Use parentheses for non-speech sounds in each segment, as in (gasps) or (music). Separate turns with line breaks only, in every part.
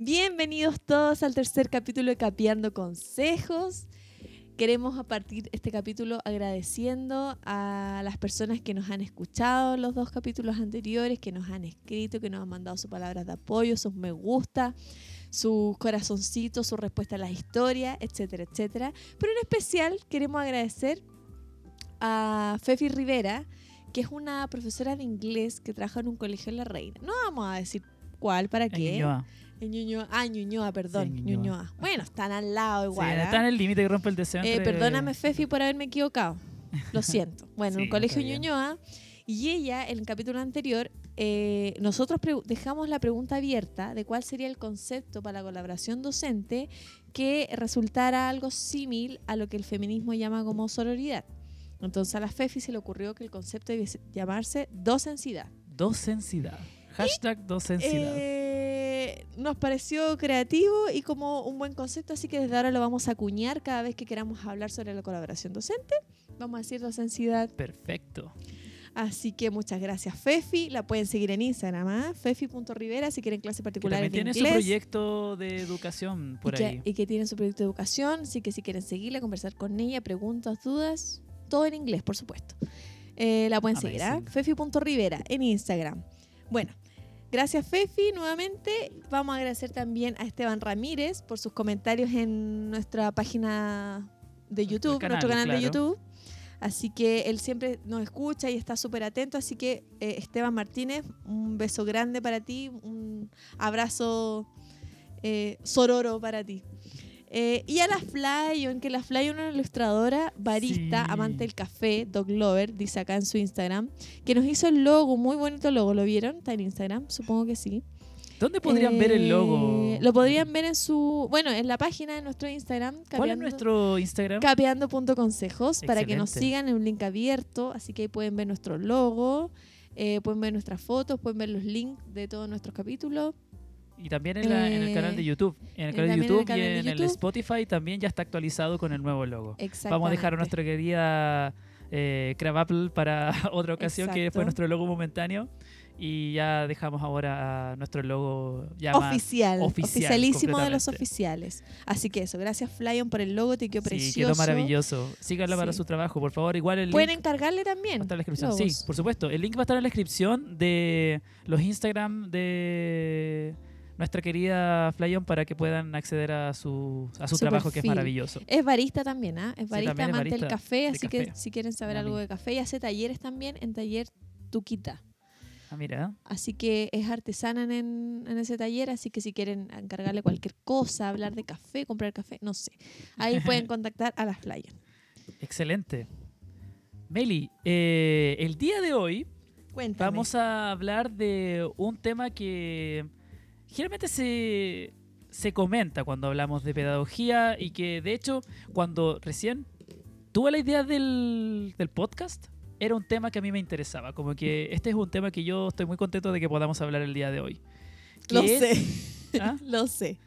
Bienvenidos todos al tercer capítulo de Capeando Consejos. Queremos a partir este capítulo agradeciendo a las personas que nos han escuchado los dos capítulos anteriores, que nos han escrito, que nos han mandado sus palabras de apoyo, sus me gusta, sus corazoncitos, su respuesta a las historias, etcétera, etcétera. Pero en especial queremos agradecer a Fefi Rivera, que es una profesora de inglés que trabaja en un colegio en La Reina. No vamos a decir cuál, para qué. En Ñuñoa. Ah, Ñuñoa, perdón.
Sí,
Ñuñoa.
Ñuñoa.
Bueno, están al lado
Sí,
igual. ¿ah?
está en el límite que rompe el deseo.
Eh,
entre-
perdóname, Fefi, por haberme equivocado. Lo (laughs) siento. Bueno, en
Sí,
un colegio
está bien.
Ñuñoa. Y ella, en el capítulo anterior, eh, nosotros dejamos la pregunta abierta de cuál sería el concepto para la colaboración docente que resultara algo símil a lo que el feminismo llama como sororidad. Entonces a la Fefi se le ocurrió que el concepto debe llamarse docensidad.
Docensidad. Hashtag docensidad.
Eh, nos pareció creativo y como un buen concepto, así que desde ahora lo vamos a acuñar cada vez que queramos hablar sobre la colaboración docente. Vamos a decir docensidad.
Perfecto.
Así que muchas gracias, Fefi. La pueden seguir en Instagram, ¿ah? fefi.rivera si quieren clases
Que
particulares
también
de
tiene su proyecto de educación por
y,
ahí.
Que, y que tiene su proyecto de educación, así que si quieren seguirla, conversar con ella, preguntas, dudas, todo en inglés, por supuesto. Eh, la pueden seguir, ¿ah?
Amazing.
Fefi.rivera en Instagram. Bueno, gracias Fefi nuevamente. Vamos a agradecer también a Esteban Ramírez por sus comentarios en nuestra página de
Nuestro
YouTube,
canal,
nuestro canal de. YouTube. Así que él siempre nos escucha y está súper atento. Así que eh, Esteban Martínez, un beso grande para ti, un abrazo eh, sororo para ti. Eh, y a la Flyon, que la Flyon es una ilustradora, barista,
Sí.
amante del café, dog lover, dice acá en su Instagram, que nos hizo el logo, muy bonito logo, ¿lo vieron? Está en Instagram, supongo que sí.
¿Dónde podrían ver el logo?
Eh, Lo podrían ver en su, bueno, en la página de nuestro Instagram,
¿Cuál es
capeando-
nuestro Instagram?
capeando.consejos para que nos sigan en un link abierto, así que ahí pueden ver nuestro logo, eh, pueden ver nuestras fotos, pueden ver los links de todos nuestros capítulos.
Y también en, la- en el canal de
Eh,
YouTube. En el
eh,
canal de
también
YouTube
canal
y en el. Spotify también ya está actualizado con el nuevo logo. Vamos a dejar a nuestra querida eh, Crab Apple para (laughs) otra ocasión, que
Exacto.
fue nuestro logo momentáneo. Y ya dejamos ahora a nuestro logo ya más
oficial,
oficial,
oficialísimo de los oficiales. Así que eso, gracias Flyon por el logo, te quedó
Sí,
precioso.
quedó maravilloso. Síganla para
Sí.
su trabajo, por favor. Igual el
Pueden
link
encargarle
va a
también.
estar en la descripción.
logos.
Sí, por supuesto. El link va a estar en la descripción de los Instagram de nuestra querida Flyon para que puedan acceder a su, a su,
Su
trabajo, que es maravilloso.
Es barista también, ¿ah? Es barista, amante del café, así que si quieren saber
Mami.
algo de café, y hace talleres también en taller Tuquita.
Ah, mira.
Así que es artesana en, en ese taller, así que si quieren encargarle cualquier cosa, hablar de café, comprar café, no sé. Ahí (laughs) pueden contactar a las Flyon.
Excelente. Meli, eh, el día de hoy
Cuéntame.
vamos a hablar de un tema que generalmente se, se comenta cuando hablamos de pedagogía y que de hecho cuando recién tuve la idea del, del podcast era un tema que a mí me interesaba, como que este es un tema que yo estoy muy contento de que podamos hablar el día de hoy.
Lo
es-
sé, (laughs)
¿Ah?
lo sé,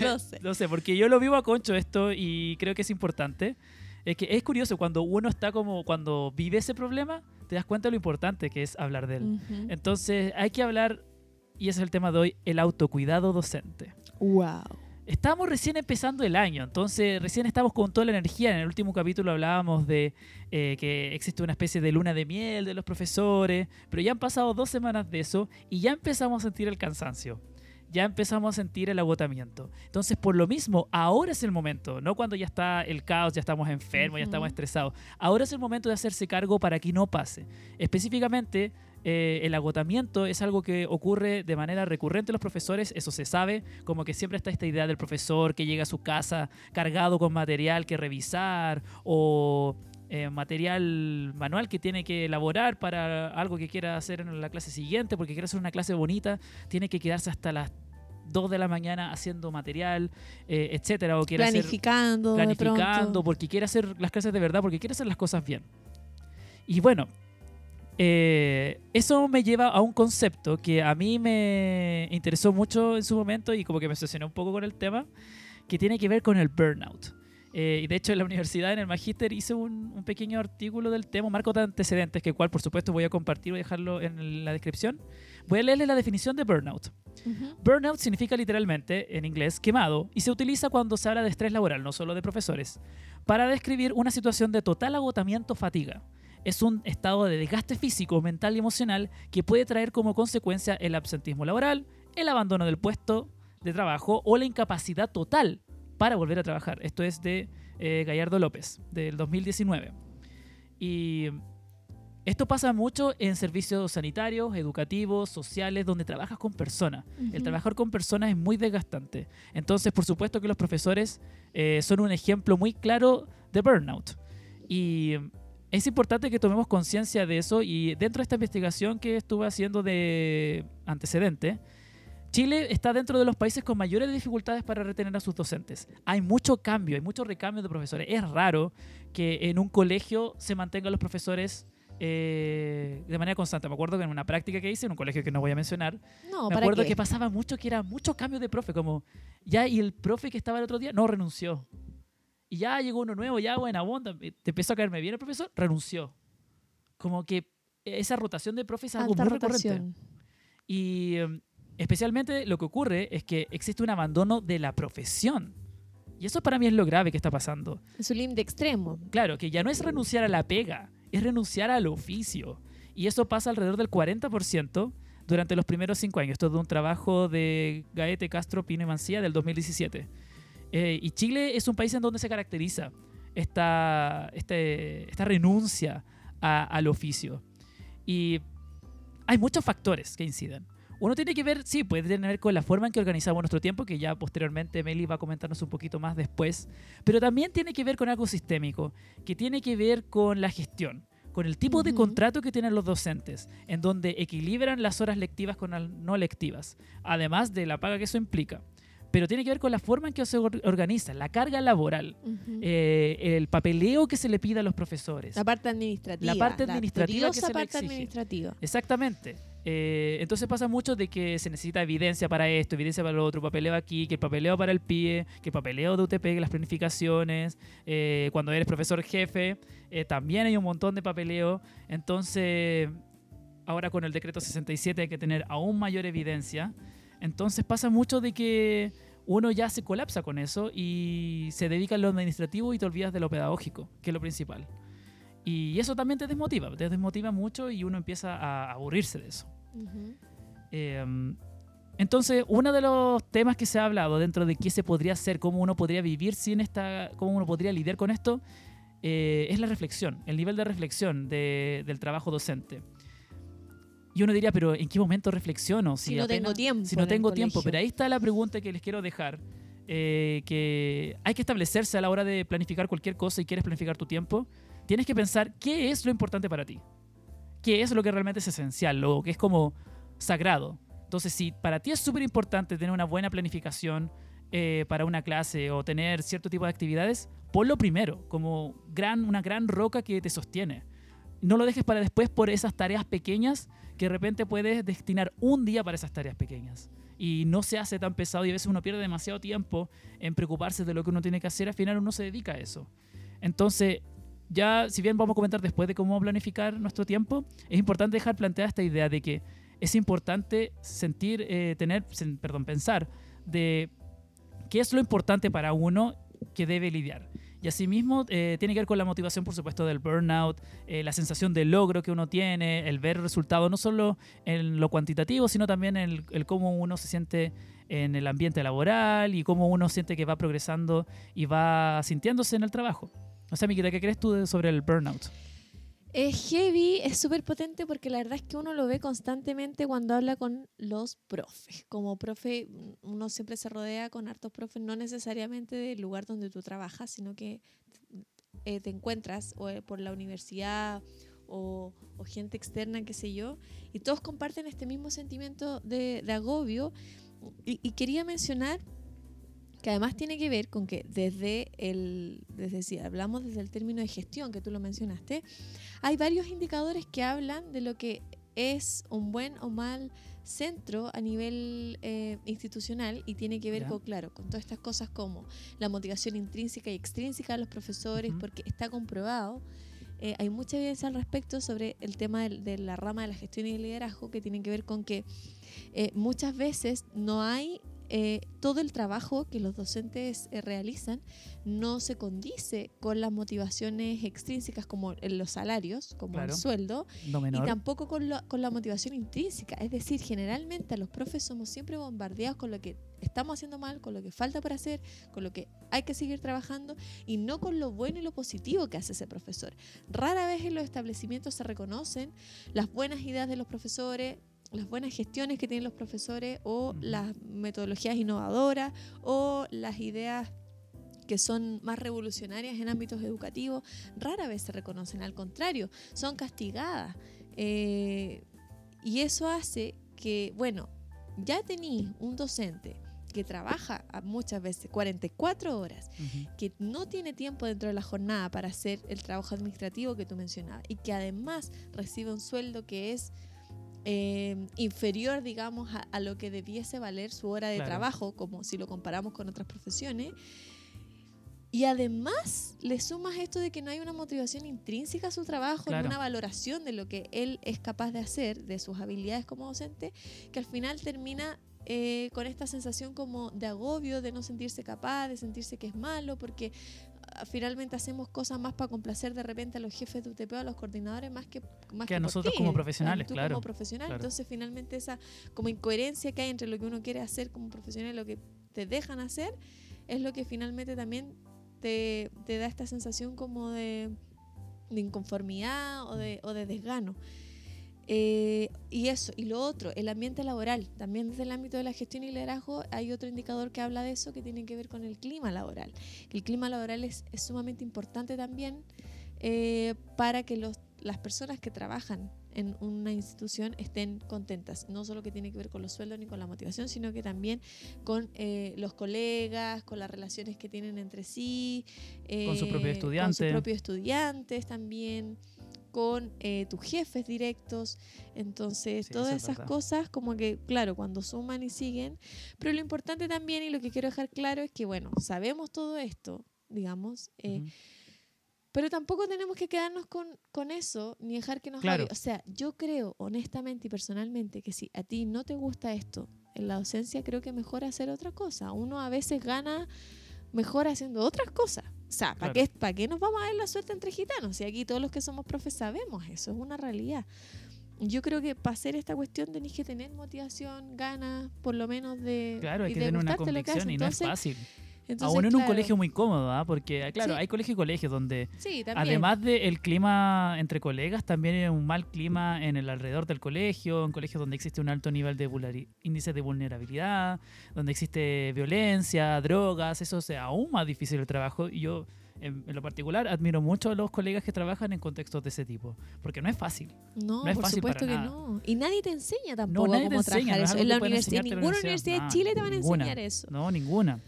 lo (laughs) sé.
No sé, porque yo lo vivo a concho esto y creo que es importante. Es que es curioso cuando uno está como, cuando vive ese problema, te das cuenta de lo importante que es hablar de él.
Ujú.
Entonces hay que hablar, y ese es el tema de hoy, el autocuidado docente.
Wow.
Estamos recién empezando el año, entonces recién estamos con toda la energía. En el último capítulo hablábamos de eh, que existe una especie de luna de miel de los profesores, pero ya han pasado dos semanas de eso y ya empezamos a sentir el cansancio. Ya empezamos a sentir el agotamiento. Entonces, por lo mismo, ahora es el momento, no cuando ya está el caos, ya estamos enfermos, ya estamos estresados. Ahora es el momento de hacerse cargo para que no pase. Específicamente, eh, el agotamiento es algo que ocurre de manera recurrente en los profesores, eso se sabe, como que siempre está esta idea del profesor que llega a su casa cargado con material que revisar o eh, material manual que tiene que elaborar para algo que quiera hacer en la clase siguiente, porque quiere hacer una clase bonita, tiene que quedarse hasta las 2 de la mañana haciendo material, eh, etcétera, o quiere hacer
Planificando, de
planificando, porque quiere hacer las clases de verdad, porque quiere hacer las cosas bien. Y bueno, eh, eso me lleva a un concepto que a mí me interesó mucho en su momento y como que me obsesioné un poco con el tema, que tiene que ver con el burnout. Eh, y de hecho en la (laughs) universidad, en el magíster, hice un, un pequeño artículo del tema, marco de antecedentes, que cual por supuesto voy a compartir y dejarlo en la descripción. Voy a leerle la definición de burnout.
Ujú.
Burnout significa literalmente, en inglés, quemado, y se utiliza cuando se habla de estrés laboral, no solo de profesores, para describir una situación de total agotamiento fatiga. Es un estado de desgaste físico, mental y emocional que puede traer como consecuencia el absentismo laboral, el abandono del puesto de trabajo o la incapacidad total para volver a trabajar. Esto es de eh, Gallardo López, del 2019. Y esto pasa mucho en servicios sanitarios, educativos, sociales, donde trabajas con personas. El trabajar con personas es muy desgastante. Entonces, por supuesto que los profesores eh, son un ejemplo muy claro de burnout. Y es importante que tomemos conciencia de eso. Y dentro de esta investigación que estuve haciendo de antecedente, Chile está dentro de los países con mayores dificultades para retener a sus docentes. Hay mucho cambio, hay mucho recambio de profesores. Es raro que en un colegio se mantengan los profesores eh, de manera constante. Me acuerdo que en una práctica que hice en un colegio que no voy a mencionar,
No,
me
¿para
acuerdo
qué?
que pasaba mucho que era muchos cambios de profe, como ya y el profe que estaba el otro día no renunció. Y ya llegó uno nuevo, ya buena onda, eh, te empezó a caerme bien el profesor, renunció. Como que esa rotación de profes es algo
Alta
muy recurrente.
rotación.
Y em, especialmente lo que ocurre es que existe un abandono de la profesión. Y eso para mí es lo grave que está pasando.
Es un límite extremo.
Claro, que ya no es renunciar a la pega, es renunciar al oficio. Y eso pasa alrededor del 40% durante los primeros cinco años. Esto es de un trabajo de Gaete Castro Pino y Mancía del 2017. Eh, y Chile es un país en donde se caracteriza esta, este- esta renuncia a- al oficio. Y hay muchos factores que inciden. Uno tiene que ver, sí, puede tener que ver con la forma en que organizamos nuestro tiempo, que ya posteriormente Meli va a comentarnos un poquito más después, pero también tiene que ver con algo sistémico, que tiene que ver con la gestión, con el tipo de contrato que tienen los docentes, en donde equilibran las horas lectivas con las no lectivas, además de la paga que eso implica. Pero tiene que ver con la forma en que se or- organiza, la carga laboral,
Ujú.
eh, el papeleo que se le pide a los profesores.
la parte administrativa.
la parte administrativa que
tediosa
se le
parte
exige.
administrativa.
Exactamente. Eh, entonces pasa mucho de que se necesita evidencia para esto, evidencia para lo otro, papeleo aquí, que el papeleo para el PIE, que el papeleo de UTP, que las planificaciones. eh, cuando eres profesor jefe, eh, también hay un montón de papeleo. Entonces, ahora con el decreto 67 hay que tener aún mayor evidencia. Entonces pasa mucho de que uno ya se colapsa con eso y se dedica a lo administrativo y te olvidas de lo pedagógico, que es lo principal. Y eso también te desmotiva, te desmotiva mucho y uno empieza a aburrirse de eso. Eh, entonces, uno de los temas que se ha hablado dentro de qué se podría hacer, cómo uno podría vivir sin esta, cómo uno podría lidiar con esto, eh, es la reflexión, el nivel de reflexión de- del trabajo docente. Y uno diría, pero ¿en qué momento reflexiono?
Si no tengo tiempo
Si no tengo tiempo.
colegio.
Pero ahí está la pregunta que les quiero dejar. eh, que hay que establecerse a la hora de planificar cualquier cosa y quieres planificar tu tiempo. Tienes que pensar qué es lo importante para ti. ¿Qué es lo que realmente es esencial? Lo que es como sagrado. Entonces, si para ti es súper importante tener una buena planificación eh, para una clase o tener cierto tipo de actividades, ponlo primero, como gran, una gran roca que te sostiene. No lo dejes para después por esas tareas pequeñas que de repente puedes destinar un día para esas tareas pequeñas. Y no se hace tan pesado y a veces uno pierde demasiado tiempo en preocuparse de lo que uno tiene que hacer, al final uno se dedica a eso. Entonces, ya, si bien vamos a comentar después de cómo planificar nuestro tiempo, es importante dejar planteada esta idea de que es importante sentir, eh, tener, perdón, pensar de qué es lo importante para uno que debe lidiar. Y asimismo eh, tiene que ver con la motivación, por supuesto, del burnout, eh, la sensación de logro que uno tiene, el ver resultados, no solo en lo cuantitativo, sino también en el, cómo uno se siente en el ambiente laboral y cómo uno siente que va progresando y va sintiéndose en el trabajo. O sea, Miquita, ¿qué crees tú sobre el burnout?
Es heavy, es súper potente porque la verdad es que uno lo ve constantemente cuando habla con los profes. Como profe, uno siempre se rodea con hartos profes, no necesariamente del lugar donde tú trabajas, sino que eh, te encuentras o, eh, por la universidad o, o gente externa, qué sé yo, y todos comparten este mismo sentimiento de, de agobio. Y, y quería mencionar que además tiene que ver con que desde el, desde si hablamos desde el término de gestión que tú lo mencionaste, hay varios indicadores que hablan de lo que es un buen o mal centro a nivel eh, institucional y tiene que ver
Ya.
con, claro, con todas estas cosas como la motivación intrínseca y extrínseca de los profesores, porque está comprobado. eh, hay mucha evidencia al respecto sobre el tema de, la rama de la gestión y el liderazgo que tienen que ver con que eh, muchas veces no hay eh, todo el trabajo que los docentes eh, realizan no se condice con las motivaciones extrínsecas como los salarios, como
Claro.
el sueldo,
No
y tampoco con, lo- con la motivación intrínseca. Es decir, generalmente a los profes somos siempre bombardeados con lo que estamos haciendo mal, con lo que falta por hacer, con lo que hay que seguir trabajando y no con lo bueno y lo positivo que hace ese profesor. Rara vez en los establecimientos se reconocen las buenas ideas de los profesores, las buenas gestiones que tienen los profesores o las metodologías innovadoras o las ideas que son más revolucionarias en ámbitos educativos, rara vez se reconocen, al contrario, son castigadas. Eh, y eso hace que, bueno, ya tení un docente que trabaja muchas veces 44 horas, que no tiene tiempo dentro de la jornada para hacer el trabajo administrativo que tú mencionabas y que además recibe un sueldo que es eh, inferior, digamos, a, a lo que debiese valer su hora de
Claro.
trabajo, como si lo comparamos con otras profesiones. Y además le sumas esto de que no hay una motivación intrínseca a su trabajo,
Claro.
una valoración de lo que él es capaz de hacer, de sus habilidades como docente, que al final termina eh, con esta sensación como de agobio, de no sentirse capaz, de sentirse que es malo, porque finalmente hacemos cosas más para complacer de repente a los jefes de UTP o a los coordinadores más que más
Que a
por
nosotros
ti,
como
a
profesionales,
tú
claro,
como profesional
claro.
entonces finalmente esa como incoherencia que hay entre lo que uno quiere hacer como profesional y lo que te dejan hacer es lo que finalmente también te, te da esta sensación como de, de inconformidad o de, o de desgano. Eh, y eso, y lo otro, el ambiente laboral. También desde el ámbito de la gestión y liderazgo hay otro indicador que habla de eso que tiene que ver con el clima laboral. El clima laboral es, es sumamente importante también eh, para que los, las personas que trabajan en una institución estén contentas. No solo que tiene que ver con los sueldos ni con la motivación, sino que también con eh, los colegas, con las relaciones que tienen entre sí.
Con su propio
eh, Con sus propios estudiantes también con eh, tus jefes directos. Entonces,
Sí,
todas
es
esas
verdad.
cosas como que, claro, cuando suman y siguen. Pero lo importante también y lo que quiero dejar claro es que, bueno, sabemos todo esto, digamos, eh, pero tampoco tenemos que quedarnos con, con eso ni dejar que nos
Claro.
O sea, yo creo honestamente y personalmente que si a ti no te gusta esto en la docencia, creo que mejor hacer otra cosa. Uno a veces gana mejor haciendo otras cosas. O sea, ¿para
Claro.
qué, ¿para qué nos vamos a ver la suerte entre gitanos? Si aquí todos los que somos profes sabemos eso, es una realidad. Yo creo que para hacer esta cuestión tenéis que tener motivación, ganas, por lo menos de.
Claro, hay
y
que tener una convicción y no es fácil.
Entonces,
Aún en un
claro,
colegio muy cómodo, ¿ah? porque claro,
Sí.
hay colegios y colegios donde
Sí,
además del clima entre colegas, también hay un mal clima en el alrededor del colegio, en colegios donde existe un alto nivel de vulneri- índice de vulnerabilidad, donde existe violencia, drogas, eso es aún más difícil el trabajo. Y yo, en, en lo particular, admiro mucho a los colegas que trabajan en contextos de ese tipo, porque no es fácil.
No,
No es
por
fácil
supuesto
para
que
nada.
no. Y nadie te enseña tampoco
nadie te
cómo
enseña,
trabajar
no es
eso.
algo
En la universidad,
en
ninguna
universidad.
universidad de Chile te van a
Ninguna.
enseñar eso.
No, ninguna.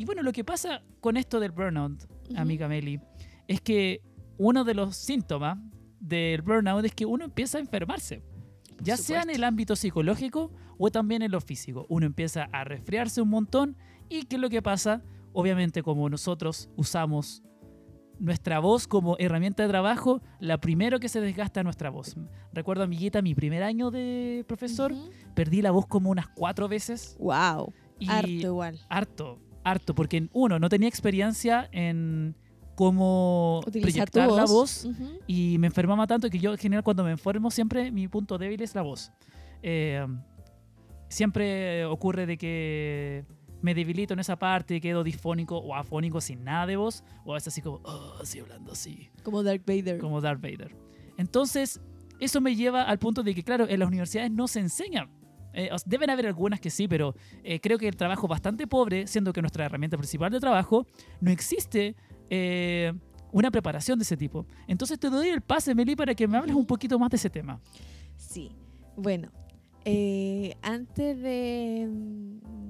Y bueno, lo que pasa con esto del burnout, amiga Meli, es que uno de los síntomas del burnout es que uno empieza a enfermarse. Ya sea en el ámbito psicológico o también en lo físico. Uno empieza a resfriarse un montón y ¿qué es lo que pasa? Obviamente como nosotros usamos nuestra voz como herramienta de trabajo, la primero que se desgasta es nuestra voz. Recuerdo, amiguita, mi primer año de profesor, perdí la voz como unas cuatro veces.
Wow.
Y
Harto igual.
harto, harto, porque uno, no tenía experiencia en cómo proyectar la
voz.
voz
Ujú.
y me enfermaba tanto que yo en general cuando me enfermo siempre mi punto débil es la voz. Eh, siempre ocurre de que me debilito en esa parte y quedo disfónico o afónico sin nada de voz o es así como, oh, así hablando así,
Como Darth Vader.
como Darth Vader. Entonces, eso me lleva al punto de que, claro, en las universidades no se enseña. Eh, deben haber algunas que sí, pero eh, creo que el trabajo es bastante pobre, siendo que nuestra herramienta principal de trabajo no existe eh, una preparación de ese tipo. Entonces te doy el pase, Meli, para que me hables un poquito más de ese tema.
Sí. Bueno, Eh, antes de,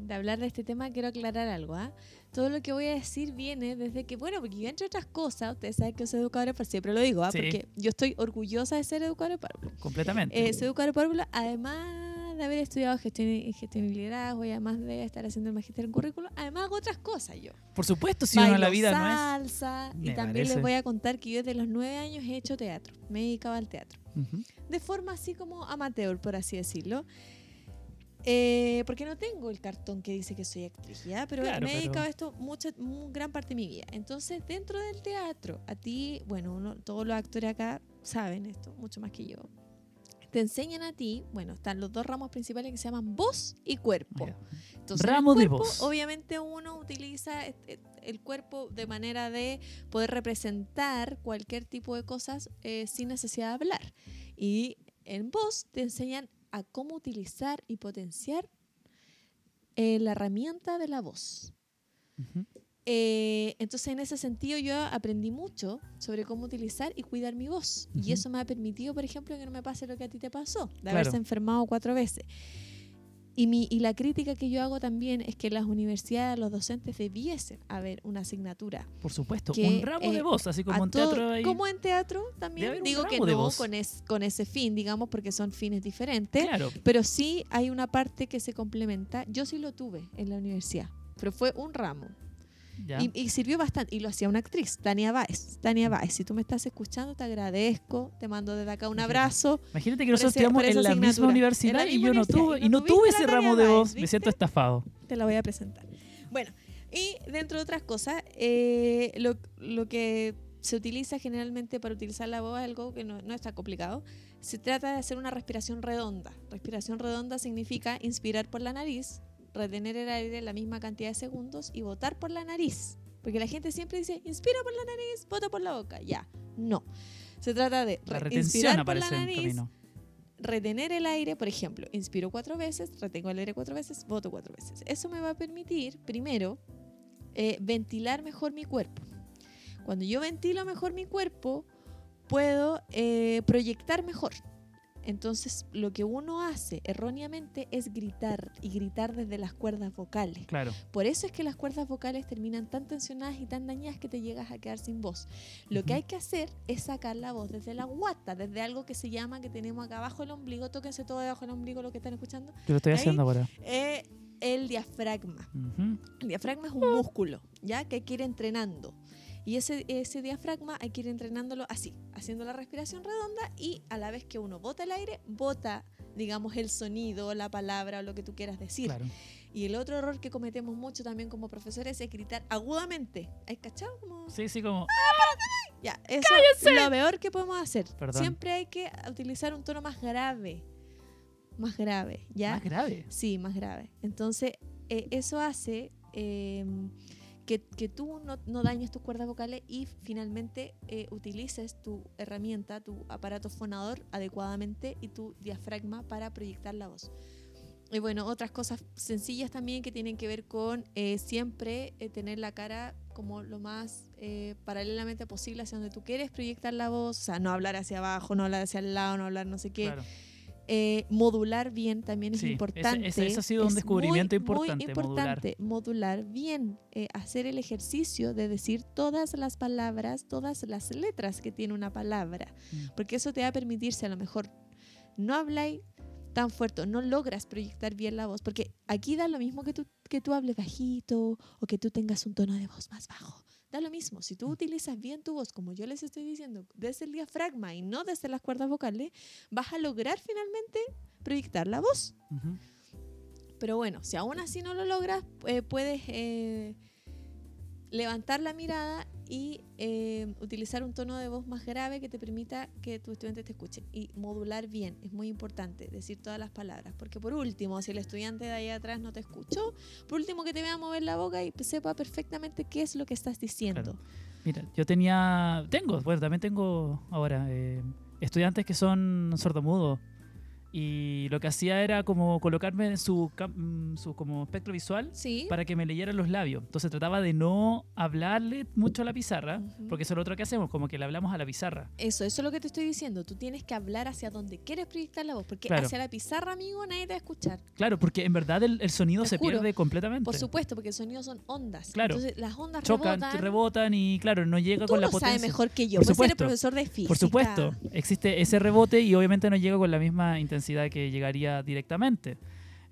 de hablar de este tema, quiero aclarar algo. ¿ah? Todo lo que voy a decir viene desde que, bueno, porque yo, entre otras cosas, ustedes saben que soy educadora párvulo, siempre lo digo, ¿ah?
Sí.
porque yo estoy orgullosa de ser educadora de párvulo.
Completamente.
Eh, soy educadora de párvulo, además de haber estudiado gestión y, gestión y liderazgo, y además de estar haciendo el magister en currículo, además hago otras cosas yo.
Por supuesto, si uno en la
Bailo
vida no
salsa, y también
parece.
les voy a contar que yo desde los nueve años he hecho teatro, me dedicaba al teatro
es.
De forma así como amateur, por así decirlo. Eh, porque no tengo el cartón que dice que soy actriz, ¿ya? Pero
Claro,
me he dedicado
pero-
a esto mucha, mu- gran parte de mi vida. Entonces, dentro del teatro, a ti, bueno, uno- todos los actores acá saben esto, mucho más que yo. Te enseñan a ti, bueno, están los dos ramos principales que se llaman voz y cuerpo. Entonces,
Ramo de voz.
Obviamente uno utiliza este- el cuerpo de manera de poder representar cualquier tipo de cosas eh, sin necesidad de hablar. Y en voz te enseñan a cómo utilizar y potenciar eh, la herramienta de la voz.
Ujú.
Eh, entonces, en ese sentido, yo aprendí mucho sobre cómo utilizar y cuidar mi voz. Y
Ujú.
eso me ha permitido, por ejemplo, que no me pase lo que a ti te pasó, de
Claro.
haberse enfermado cuatro veces. Y, mi, y la crítica que yo hago también es que las universidades los docentes debiesen haber una asignatura.
Por supuesto,
que,
un ramo
eh,
de voz, así como
a
en
todo-
teatro.
Como en teatro también. Digo que no con, es- con ese fin, digamos, porque son fines diferentes.
Claro,
Pero sí hay una parte que se complementa. Yo sí lo tuve en la universidad, pero fue un ramo. Y, y sirvió bastante. Y lo hacía una actriz, Tania Báez. Tania Báez, si tú me estás escuchando, te agradezco. Te mando desde acá un
Imagínate.
abrazo.
Imagínate que nosotros estudiamos en la misma universidad y yo no tuve,
Y no
tuve ese ramo de voz. Me siento estafado.
Te la voy a presentar. Bueno, y dentro de otras cosas, eh, lo, lo que se utiliza generalmente para utilizar la voz es algo que no, no es tan complicado. Se trata de hacer una respiración redonda. Respiración redonda significa inspirar por la nariz, retener el aire la misma cantidad de segundos y botar por la nariz. Porque la gente siempre dice, inspira por la nariz, bota por la boca. Ya, no. Se trata de
La
re- inspirar por la nariz, retener el aire, por ejemplo, inspiro cuatro veces, retengo el aire cuatro veces, voto cuatro veces. Eso me va a permitir, primero, eh, ventilar mejor mi cuerpo. Cuando yo ventilo mejor mi cuerpo, puedo eh, proyectar mejor. Entonces, lo que uno hace erróneamente es gritar y gritar desde las cuerdas vocales.
Claro.
Por eso es que las cuerdas vocales terminan tan tensionadas y tan dañadas que te llegas a quedar sin voz. Lo que hay que hacer es sacar la voz desde la guata, desde algo que se llama, que tenemos acá abajo el ombligo, tóquense todo debajo del ombligo lo que están escuchando,
Yo lo estoy
Ahí-
haciendo ahora.
eh, el diafragma.
Ujú.
El diafragma es un músculo, ¿ya? Que hay que ir entrenando. Y ese, ese diafragma hay que ir entrenándolo así, haciendo la respiración redonda y a la vez que uno bota el aire, bota, digamos, el sonido, la palabra o lo que tú quieras decir.
Claro.
Y el otro error que cometemos mucho también como profesores es gritar agudamente. ¿Has cachado? Como...
Sí, sí, como.
Ya, eso es lo peor que podemos hacer.
Perdón.
Siempre hay que utilizar un tono más grave. Más grave, ¿ya?
Más grave.
Sí, más grave. Entonces, eh, eso hace eh, que, que tú no, no dañes tus cuerdas vocales y finalmente eh, utilices tu herramienta, tu aparato fonador adecuadamente y tu diafragma para proyectar la voz. Y bueno, otras cosas sencillas también que tienen que ver con eh, siempre eh, tener la cara como lo más eh, paralelamente posible hacia donde tú quieres proyectar la voz, o sea, no hablar hacia abajo, no hablar hacia el lado, no hablar no sé qué.
Claro.
Eh, modular bien también es
Sí,
importante.
ese- ese ha sido un
Es
descubrimiento
muy, muy
importante,
importante, modular. bien, eh, hacer el ejercicio de decir todas las palabras, todas las letras que tiene una palabra,
Mm.
porque eso te va a permitir si a lo mejor no habláis tan fuerte, no logras proyectar bien la voz, porque aquí da lo mismo que tú, que tú hables bajito o que tú tengas un tono de voz más bajo. Da lo mismo, si tú utilizas bien tu voz, como yo les estoy diciendo, desde el diafragma y no desde las cuerdas vocales, vas a lograr finalmente proyectar la voz. Pero bueno, si aún así no lo logras, eh, puedes eh, levantar la mirada y eh, utilizar un tono de voz más grave que te permita que tu estudiante te escuche. Y modular bien, es muy importante decir todas las palabras. Porque por último, si el estudiante de ahí atrás no te escuchó, por último que te vea mover la boca y sepa perfectamente qué es lo que estás diciendo.
Mira, yo tenía, tengo, bueno, también tengo ahora eh, estudiantes que son sordomudos. Y lo que hacía era como colocarme en su, mm, su como espectro visual
Sí.
para que me leyera los labios. Entonces trataba de no hablarle mucho a la pizarra, porque eso es lo otro que hacemos, como que le hablamos a la pizarra.
Eso, eso es lo que te estoy diciendo. Tú tienes que hablar hacia donde quieres proyectar la voz, porque
Claro.
hacia la pizarra, amigo, nadie te va a escuchar.
Claro, porque en verdad el, el sonido
Te
se
juro.
pierde completamente.
Por supuesto, porque el sonido son ondas.
Claro.
Entonces las ondas
Chocan,
rebotan.
rebotan y claro, no llega
Tú
con la
lo
potencia.
sabes mejor que yo.
Por
Puedes ser el
supuesto.
profesor de física.
Por supuesto, existe ese rebote y obviamente no llega con la misma intensidad que llegaría directamente.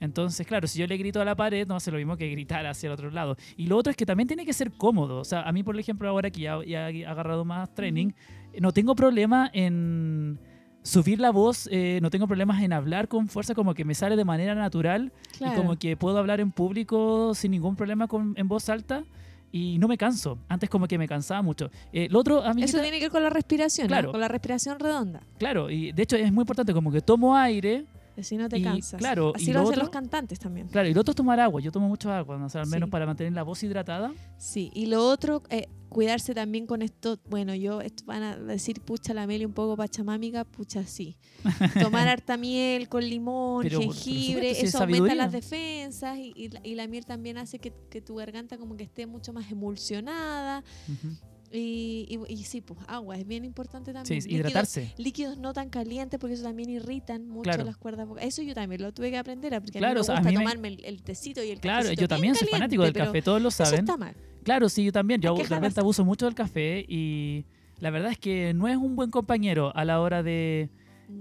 Entonces, claro, si yo le grito a la pared, no hace lo mismo que gritar hacia el otro lado. Y lo otro es que también tiene que ser cómodo. O sea, a mí, por ejemplo, ahora que ya, ya he agarrado más training, no tengo problema en subir la voz, eh, no tengo problemas en hablar con fuerza, como que me sale de manera natural
Claro.
y como que puedo hablar en público sin ningún problema con, en voz alta y no me canso. Antes como que me cansaba mucho. Eh, lo otro, a mí
Eso tiene que ver con la respiración, ¿no?
Claro.
con la respiración redonda.
Claro, y de hecho es muy importante, como que tomo aire,
Así no te
Y,
cansas.
claro,
Así
y
lo
lo
hacen
otro-
los cantantes también.
claro, y lo otro es tomar agua. Yo tomo mucho agua, o sea, al menos
Sí.
para mantener la voz hidratada.
Sí, y lo otro, eh, cuidarse también con esto. Bueno, yo, esto van a decir, pucha la Meli un poco pachamámica, pucha sí. (laughs) Tomar harta miel con limón,
Pero,
jengibre, eso aumenta las defensas y, y la, y la miel también hace que, que tu garganta como que esté mucho más emulsionada.
Ujú.
Y, y, y sí, pues agua es bien importante también.
Sí, hidratarse.
Líquidos no tan calientes porque eso también irritan mucho
Claro.
las cuerdas vocales. Eso yo también lo tuve que aprender a- porque
Claro,
a mí
o
me
sea, a
gusta
me-
tomarme el, el tecito y el
Claro,
cafecito
yo también soy fanático del café, todos lo
Eso
saben.
está mal.
Claro, sí, yo también. Yo
jalarse.
abuso mucho del café y la verdad es que no es un buen compañero a la hora de,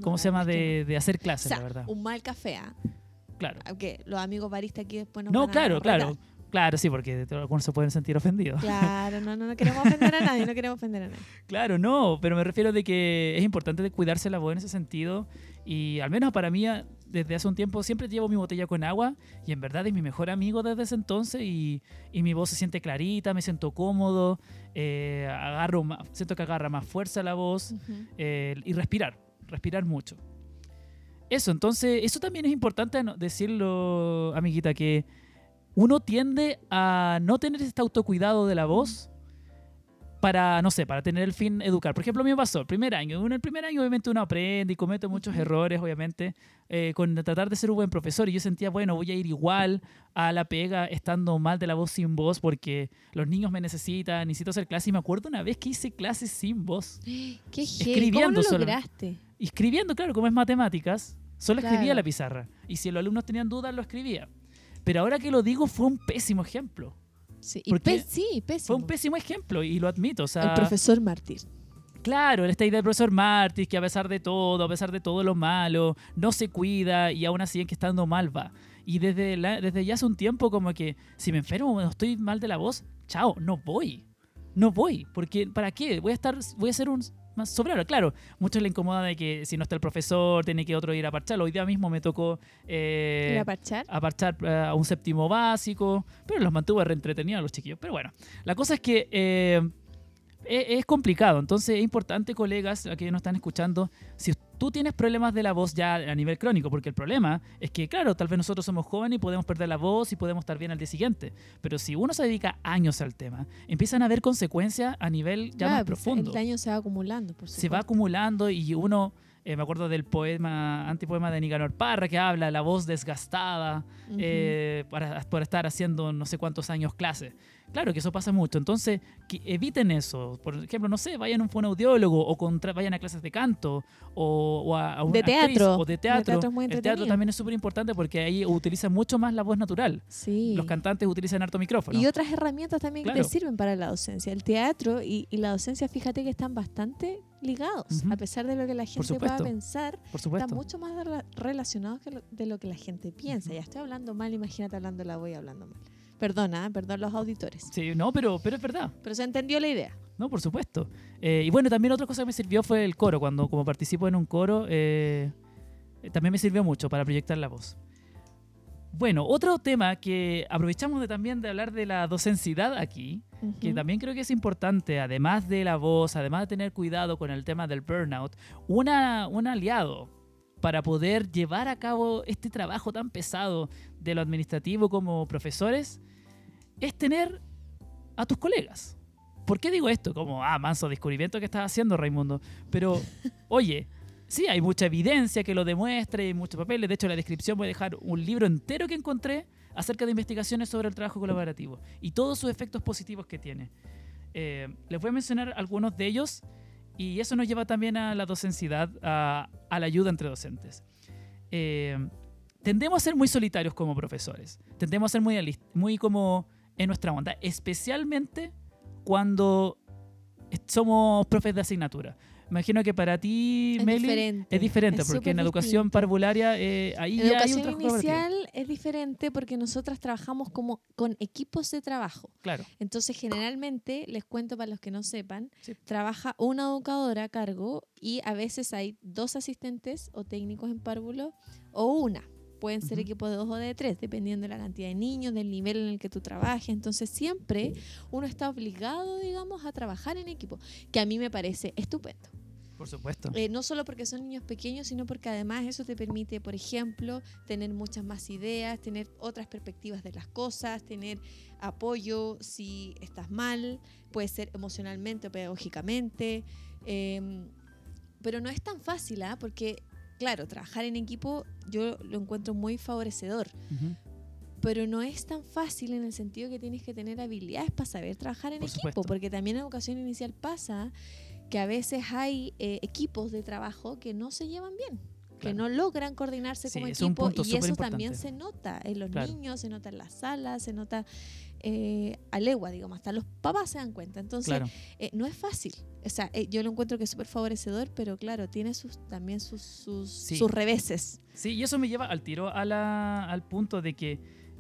¿cómo
No,
se llama? De, de hacer.
O
clases,
sea,
la verdad.
un mal café, ¿ah?
Claro.
Aunque los amigos baristas aquí después nos
No,
van a
claro, claro. Claro, sí, porque algunos se pueden sentir ofendidos.
Claro, no, no, no queremos (laughs) ofender a nadie, no queremos ofender a nadie.
Claro, no, pero me refiero de que es importante de cuidarse la voz en ese sentido y al menos para mí desde hace un tiempo siempre llevo mi botella con agua y en verdad es mi mejor amigo desde ese entonces y, y mi voz se siente clarita, me siento cómodo, eh, agarro más, siento que agarra más fuerza la voz eh, y respirar, respirar mucho. Eso, entonces, eso también es importante decirlo, amiguita, que uno tiende a no tener este autocuidado de la voz para, no sé, para tener el fin educar. Por ejemplo, a mí me pasó el primer año. En el primer año, obviamente, uno aprende y comete muchos errores, obviamente, eh, con tratar de ser un buen profesor. Y yo sentía, bueno, voy a ir igual a la pega estando mal de la voz sin voz porque los niños me necesitan, necesito hacer clase. Y me acuerdo una vez que hice clases sin voz. (gasps)
Qué heavy. ¿Cómo
Escribiendo
lo
solo.
lograste?
escribiendo, claro, como es matemáticas, solo escribía
Claro.
la pizarra. Y si los alumnos tenían dudas, lo escribía. Pero ahora que lo digo, fue un pésimo ejemplo.
Sí, y sí, pésimo.
Fue un pésimo ejemplo y lo admito. O sea,
El profesor mártir.
claro, esta idea del profesor Martis, que a pesar de todo, a pesar de todo lo malo, no se cuida y aún así en que estando mal va. Y desde, la- desde ya hace un tiempo como que si me enfermo o estoy mal de la voz, chao, no voy. No voy, porque ¿para qué? Voy a estar, voy a ser un más sobrero. Claro, muchos le incomoda de que si no está el profesor, tiene que otro ir a parcharlo. Hoy día mismo me tocó eh,
¿Ir a parchar?
a parchar eh, a un séptimo básico, pero los mantuve reentretenidos a los chiquillos. Pero bueno, la cosa es que eh, e- es, complicado, entonces es importante, colegas, a que nos están escuchando, si tú tienes problemas de la voz ya a nivel crónico, porque el problema es que, claro, tal vez nosotros somos jóvenes y podemos perder la voz y podemos estar bien al día siguiente, pero si uno se dedica años al tema, empiezan a haber consecuencias a nivel ya
Claro,
más
pues,
profundo
El daño se va acumulando, por
se va
supuesto.
acumulando y uno, eh, me acuerdo del poema, antipoema de Nicanor Parra, que habla la voz desgastada eh, para, por estar haciendo no sé cuántos años clase. Claro que eso pasa mucho, entonces que eviten eso. Por ejemplo, no sé, vayan a un fonoaudiólogo o contra- vayan a clases de canto o, o a, a una
De
actriz,
teatro.
o de
De
teatro. el teatro también es súper importante porque ahí utilizan mucho más la voz natural.
Sí.
Los cantantes utilizan harto micrófono.
Y otras herramientas también que te sirven para la docencia. El teatro y, y la docencia, fíjate que están bastante ligados. A pesar de lo que la gente pueda pensar, están mucho más rela- relacionados que lo- de lo que la gente piensa. Ya estoy hablando mal, imagínate hablando la voy hablando mal. Perdona, ¿eh? perdón los auditores.
Sí, no, pero, pero es verdad.
Pero se entendió la idea.
No, por supuesto. Eh, y bueno, también otra cosa que me sirvió fue el coro. Cuando como participo en un coro, eh, también me sirvió mucho para proyectar la voz. Bueno, otro tema que aprovechamos de, también de hablar de la docencidad aquí, que también creo que es importante, además de la voz, además de tener cuidado con el tema del burnout, una, un aliado para poder llevar a cabo este trabajo tan pesado de lo administrativo como profesores, es tener a tus colegas. ¿Por qué digo esto? Como, ah, manso descubrimiento que estás haciendo, Raimundo. Pero, (laughs) oye, Sí, hay mucha evidencia que lo demuestre y muchos papeles. De hecho, en la descripción voy a dejar un libro entero que encontré acerca de investigaciones sobre el trabajo colaborativo y todos sus efectos positivos que tiene. Eh, les voy a mencionar algunos de ellos y eso nos lleva también a la docencidad, a, a la ayuda entre docentes. Eh, tendemos a ser muy solitarios como profesores. Tendemos a ser muy, muy como en nuestra onda, especialmente cuando somos profes de asignatura. Imagino que para ti,
Es
Meli,
diferente,
es diferente,
es
porque en educación
distinto.
parvularia eh, ahí
En
ya hay un
educación inicial es diferente porque nosotras trabajamos como con equipos de trabajo.
Claro,
Entonces, generalmente, les cuento para los que no sepan,
Sí.
trabaja una educadora a cargo y a veces hay dos asistentes o técnicos en párvulo o una. Pueden ser
Ujú.
equipos de dos o de tres, dependiendo de la cantidad de niños, del nivel en el que tú trabajes. Entonces, siempre uno está obligado, digamos, a trabajar en equipo, que a mí me parece estupendo.
por supuesto.
Eh, no solo porque son niños pequeños, sino porque además eso te permite, por ejemplo, tener muchas más ideas, tener otras perspectivas de las cosas, tener apoyo si estás mal, puede ser emocionalmente o pedagógicamente. em, pero no es tan fácil, ¿ah? porque, claro, trabajar en equipo yo lo encuentro muy favorecedor. Pero no es tan fácil en el sentido que tienes que tener habilidades para saber trabajar en
Por
equipo,
supuesto.
porque también en educación inicial pasa que a veces hay eh, equipos de trabajo que no se llevan bien, que no logran coordinarse
Sí,
como equipo y eso también se nota en los
Claro.
niños, se nota en las salas, se nota eh, a legua, digamos, hasta los papás se dan cuenta. Entonces,
Claro,
eh, no es fácil. O sea, eh, yo lo encuentro que es súper favorecedor, pero claro, tiene sus, también sus, sus,
Sí.
sus reveses.
sí, y eso me lleva al tiro a la- al punto de que,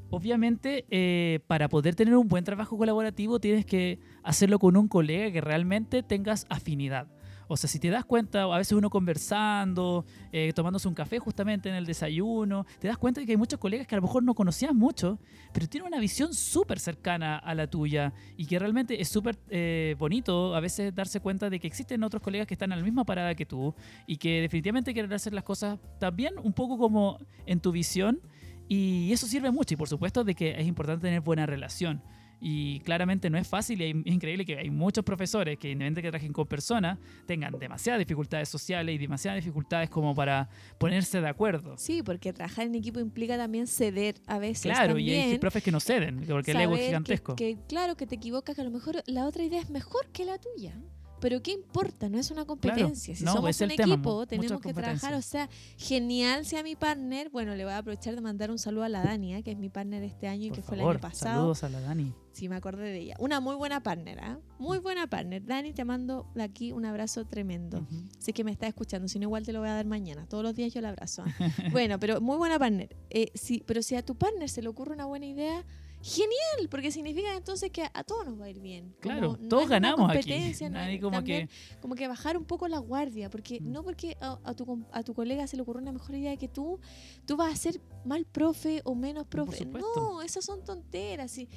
obviamente, eh, para poder tener un buen trabajo colaborativo, tienes que hacerlo con un colega que realmente tengas afinidad. O sea, si te das cuenta, a veces uno conversando, eh, tomándose un café justamente en el desayuno, te das cuenta de que hay muchos colegas que a lo mejor no conocías mucho, pero tienen una visión súper cercana a la tuya y que realmente es súper eh, bonito a veces darse cuenta de que existen otros colegas que están a la misma parada que tú y que definitivamente quieren hacer las cosas también un poco como en tu visión y eso sirve mucho y por supuesto de que es importante tener buena relación. Y claramente no es fácil y es increíble que hay muchos profesores que independientemente que trabajen con personas tengan demasiadas dificultades sociales y demasiadas dificultades como para ponerse de acuerdo.
Sí, porque trabajar en equipo implica también ceder a veces.
Claro, y hay profes que no ceden porque el ego es gigantesco.
Que, que, claro, que te equivocas, que a lo mejor la otra idea es mejor que la tuya. Pero ¿qué importa? No es una competencia. si
no,
somos un
tema,
equipo, tenemos que trabajar. O sea, genial sea mi partner. Bueno, le voy a aprovechar de mandar un saludo a la Dania, que es mi partner este año y
Por
que fue el año pasado.
saludos a la Dani.
Sí, me acordé de ella. Una muy buena partner, ¿ah? Muy buena partner. Dani, te mando de aquí un abrazo tremendo.
Ujú.
Sé que me está escuchando, si no igual te lo voy a dar mañana. Todos los días yo la abrazo. ¿ah? (laughs) bueno, pero muy buena partner. Eh, sí, pero si a tu partner se le ocurre una buena idea, genial, porque significa entonces que a, todos nos va a ir bien. Como
Claro,
no
todos ganamos aquí.
competencia, no
como
también
que
como que bajar un poco la guardia, porque
Mm.
no porque a, a tu, a tu colega se le ocurrió una mejor idea que tú, tú vas a ser mal profe o menos profe. No, esas son tonteras. Y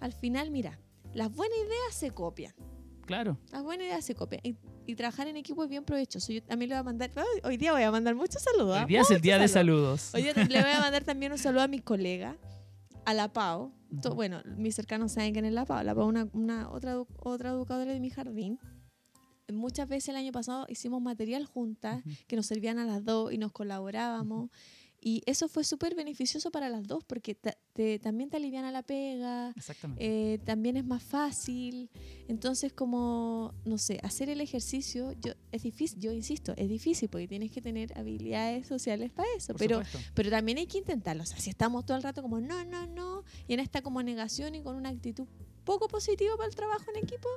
al final, mira, las buenas ideas se copian.
Claro.
Las buenas ideas se copian. Y, y trabajar en equipo es bien provechoso. Yo también le voy a mandar. Hoy día voy a mandar muchos saludos.
Hoy
¿ah?
día es el día de
saludos. Hoy día le voy a (laughs) mandar también un saludo a mis colegas, a la
Ujú.
Bueno, mis cercanos saben quién es la Pau. La Pau una, una otra, otra educadora de mi jardín. Muchas veces el año pasado hicimos material juntas
Ujú.
que nos servían a las dos y nos colaborábamos. Y eso fue súper beneficioso para las dos porque ta- te- también te aliviana la pega,
Exactamente.
eh, también es más fácil. Entonces, como, no sé, hacer el ejercicio yo, es difícil, yo insisto, es difícil porque tienes que tener habilidades sociales para eso.
Por
pero,
supuesto.
pero también hay que intentarlo. O sea, si estamos todo el rato como no, no, no, y en esta como negación y con una actitud poco positiva para el trabajo en equipo,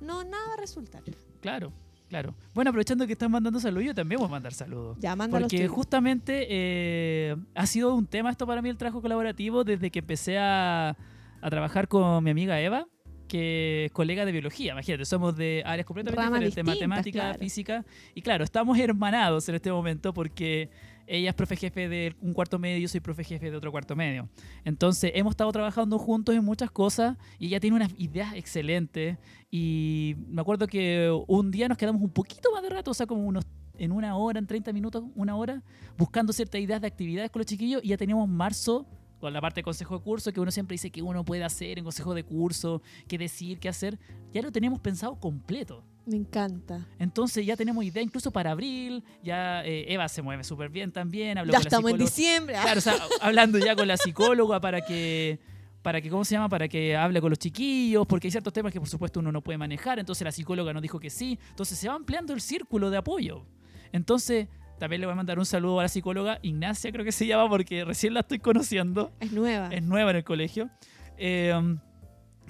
no, nada va a resultar.
Claro, claro. Bueno, aprovechando que están mandando saludos, yo también voy a mandar saludos.
Ya,
Porque
tú.
justamente eh, ha sido un tema esto para mí el trabajo colaborativo desde que empecé a, a trabajar con mi amiga Eva, que es colega de biología. Imagínate, somos de áreas completamente
Ramas
diferentes, matemática,
claro.
física. Y claro, estamos hermanados en este momento porque ella es profe jefe de un cuarto medio yo soy profe jefe de otro cuarto medio. Entonces hemos estado trabajando juntos en muchas cosas y ella tiene unas ideas excelentes. Y me acuerdo que un día nos quedamos un poquito más de rato, o sea, como unos en una hora, en 30 minutos, una hora, buscando ciertas ideas de actividades con los chiquillos y ya teníamos marzo con la parte de consejo de curso, que uno siempre dice que uno puede hacer en consejo de curso, qué decir, qué hacer, ya lo teníamos pensado completo.
Me encanta.
Entonces ya tenemos idea incluso para abril. Ya eh, Eva se mueve súper bien también. habló
Ya
con la
estamos en diciembre.
Claro, o sea, (laughs) hablando ya con la psicóloga para que, para que, ¿cómo se llama? Para que hable con los chiquillos, porque hay ciertos temas que por supuesto uno no puede manejar, entonces la psicóloga nos dijo que sí, entonces se va ampliando el círculo de apoyo. Entonces, también le voy a mandar un saludo a la psicóloga Ignacia, creo que se llama, porque recién la estoy conociendo,
Es nueva.
es nueva en el colegio. Eh,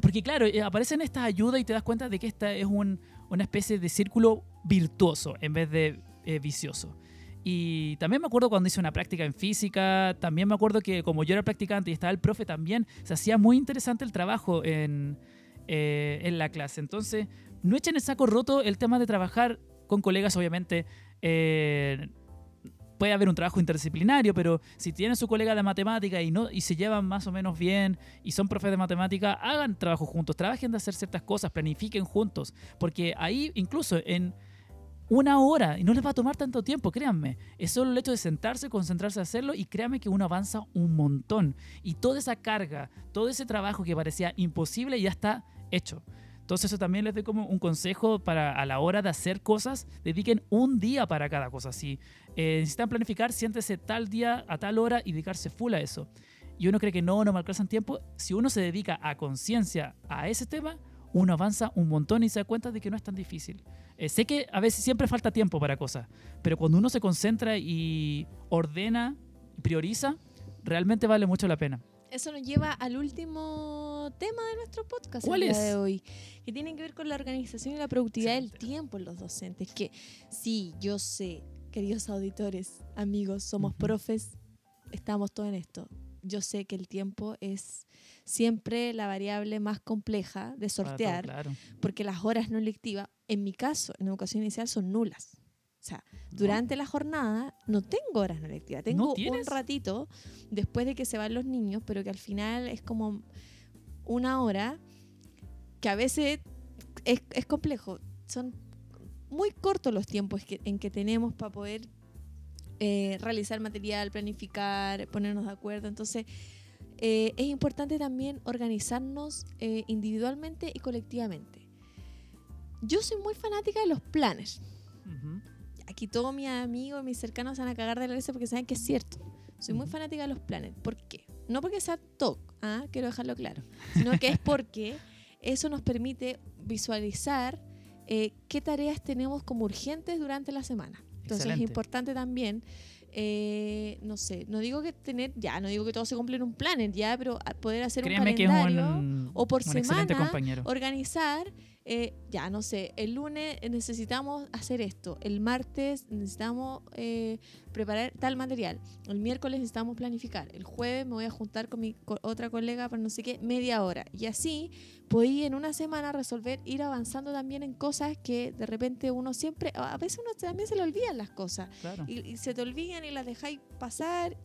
porque claro, eh, aparecen estas ayudas y te das cuenta de que esta es un- una especie de círculo virtuoso en vez de eh, vicioso. Y también me acuerdo cuando hice una práctica en física, también me acuerdo que como yo era practicante y estaba el profe también, se hacía muy interesante el trabajo en, eh, en la clase. Entonces, no echen el saco roto el tema de trabajar con colegas, obviamente. eh, puede haber un trabajo interdisciplinario, pero si tienen su colega de matemática y, no, y se llevan más o menos bien y son profes de matemática, hagan trabajo juntos, trabajen de hacer ciertas cosas, planifiquen juntos, porque ahí incluso en una hora, y no les va a tomar tanto tiempo, créanme, es solo el hecho de sentarse, concentrarse a hacerlo y créanme que uno avanza un montón. Y toda esa carga, todo ese trabajo que parecía imposible ya está hecho. Entonces eso también les doy como un consejo para a la hora de hacer cosas, dediquen un día para cada cosa. Si eh, necesitan planificar, siéntese tal día a tal hora y dedicarse full a eso. Y uno cree que no, no me alcanzan tiempo. Si uno se dedica a conciencia a ese tema, uno avanza un montón y se da cuenta de que no es tan difícil. Eh, sé que a veces siempre falta tiempo para cosas, pero cuando uno se concentra y ordena y prioriza, realmente vale mucho la pena.
Eso nos lleva al último tema de nuestro podcast
¿Cuál
el día
es?
de hoy, que tiene que ver con la organización y la productividad del tiempo en los docentes. Que sí, yo sé, queridos auditores, amigos, somos profes, estamos todos en esto. Yo sé que el tiempo es siempre la variable más compleja de
todo,
sortear,
claro.
porque las horas no lectivas, en mi caso, en educación inicial, son nulas. O sea,
¿No?
durante la jornada no tengo horas no lectivas. Tengo un ratito después de que se van los niños, pero que al final es como una hora que a veces es, es complejo. Son muy cortos los tiempos que, en que tenemos para poder eh, realizar material, planificar, ponernos de acuerdo. Entonces, eh, es importante también organizarnos eh, individualmente y colectivamente. Yo soy muy fanática de los planes
Ujú.
Aquí todos mis amigos, mis cercanos se van a cagar de la risa porque saben que es cierto. Soy muy fanática de los planes. ¿Por qué? No porque sea TOC, ¿ah? quiero dejarlo claro, sino que es porque eso nos permite visualizar eh, qué tareas tenemos como urgentes durante la semana. Entonces
Excelente.
es importante también, eh, no sé, no digo que tener, ya, no digo que todo se cumple en un planner, ya, pero poder hacer
Créeme
un calendario
un,
o por semana, organizar, eh, ya no sé, el lunes necesitamos hacer esto, el martes necesitamos eh, preparar tal material, el miércoles necesitamos planificar, el jueves me voy a juntar con mi co- otra colega para no sé qué, media hora. Y así podí en una semana resolver, ir avanzando también en cosas que de repente uno siempre, a veces uno también se le olvidan las cosas
Claro.
y, y se te olvidan y las dejáis pasar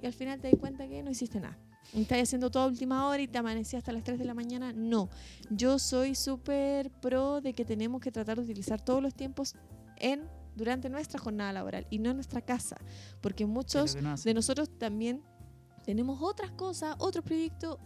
y al final te das cuenta que no hiciste nada. Estás haciendo todo a última hora y te amanecí hasta las 3 de la mañana. No, yo soy súper pro de que tenemos que tratar de utilizar todos los tiempos en durante nuestra jornada laboral y no en nuestra casa, porque muchos
no
de nosotros también tenemos otras cosas, otros proyectos.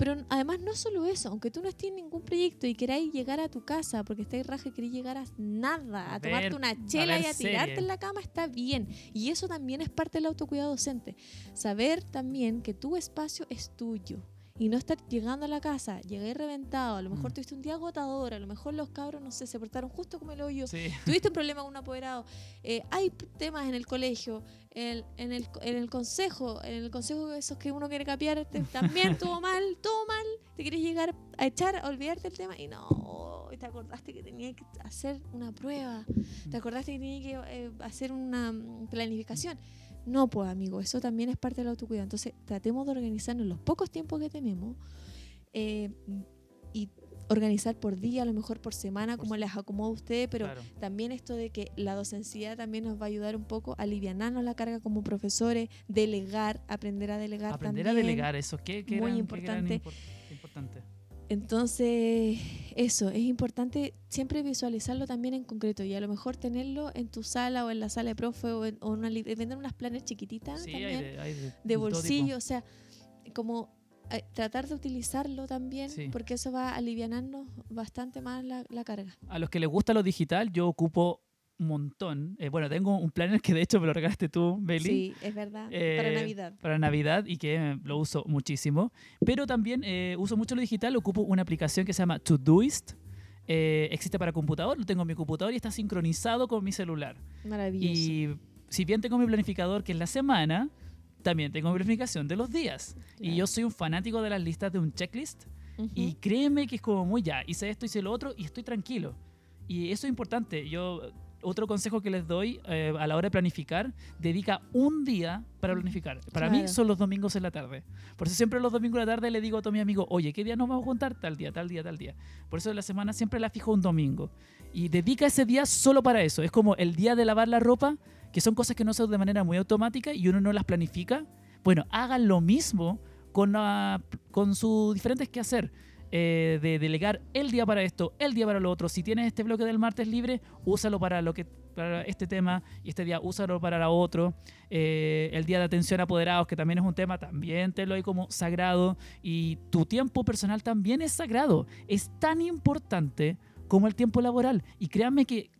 Pero además no solo eso, aunque tú no estés en ningún proyecto y queráis llegar a tu casa porque estáis raja y queréis llegar a nada, a
Ver-
tomarte una
a
chela y a tirarte
serie.
en la cama está bien. Y eso también es parte del autocuidado docente. Saber también que tu espacio es tuyo. Y no estar llegando a la casa, llegué reventado, a lo mejor
Mm.
tuviste un día agotador, a lo mejor los cabros, no sé, se portaron justo como el hoyo,
Sí. (laughs)
tuviste un problema con un apoderado. Eh, hay temas en el colegio, en, en el, en el consejo, en el consejo esos que uno quiere capiar, te- (laughs) también todo mal, todo mal. Te quieres llegar a echar, a olvidarte el tema y no, te acordaste que tenía que hacer una prueba, te acordaste que tenía que eh, hacer una mm, planificación. No, pues amigo, eso también es parte del autocuidado. Entonces, tratemos de organizarnos los pocos tiempos que tenemos eh, y organizar por día, a lo mejor por semana,
Por
como
se-
les acomoda a ustedes, pero
claro.
también esto de que la docencia también nos va a ayudar un poco a alivianarnos la carga como profesores, delegar, aprender a delegar
Aprender
también.
a delegar eso. Qué, qué
Muy
gran- qué gran
importante.
importante.
Entonces, eso, es importante siempre visualizarlo también en concreto y a lo mejor tenerlo en tu sala o en la sala de profe o en o una, vender unas planes chiquititas
Sí,
también
hay de, hay de-
de
todo tipo.
bolsillo, o sea, como eh, tratar de utilizarlo también,
Sí.
porque eso va a alivianarnos bastante más la, la carga.
A los que les gusta lo digital, yo ocupo un montón. Eh, bueno, tengo un planner que de hecho me lo regalaste tú, Beli.
Sí, es verdad. para
Eh,
Navidad.
para Navidad y que lo uso muchísimo. Pero también eh, uso mucho lo digital, ocupo una aplicación que se llama Todoist. Eh, existe para computador, lo tengo en mi computador y está sincronizado con mi celular.
Maravilloso.
Y si bien tengo mi planificador que es la semana, también tengo mi planificación de los días. Y yo soy un fanático de las listas de un checklist. Y créeme que es como muy ya, hice esto, hice lo otro y estoy tranquilo. Y eso es importante. Yo, otro consejo que les doy eh, a la hora de planificar, dedica un día para planificar. Para mí
Claro.
son los domingos en la tarde. Por eso siempre los domingos en la tarde le digo a todos mis amigos, oye, ¿qué día nos vamos a juntar? Tal día, tal día, tal día. Por eso la semana siempre la fijo un domingo. Y dedica ese día solo para eso. Es como el día de lavar la ropa, que son cosas que no se hacen de manera muy automática y uno no las planifica. Bueno, hagan lo mismo con, la- con sus diferentes que hacer. Eh, de delegar el día para esto, el día para lo otro. Si tienes este bloque del martes libre, úsalo para lo que para este tema y este día úsalo para lo otro. Eh, el día de atención apoderados, que también es un tema, también te lo doy como sagrado. Y tu tiempo personal también es sagrado. Es tan importante como el tiempo laboral. Y créanme que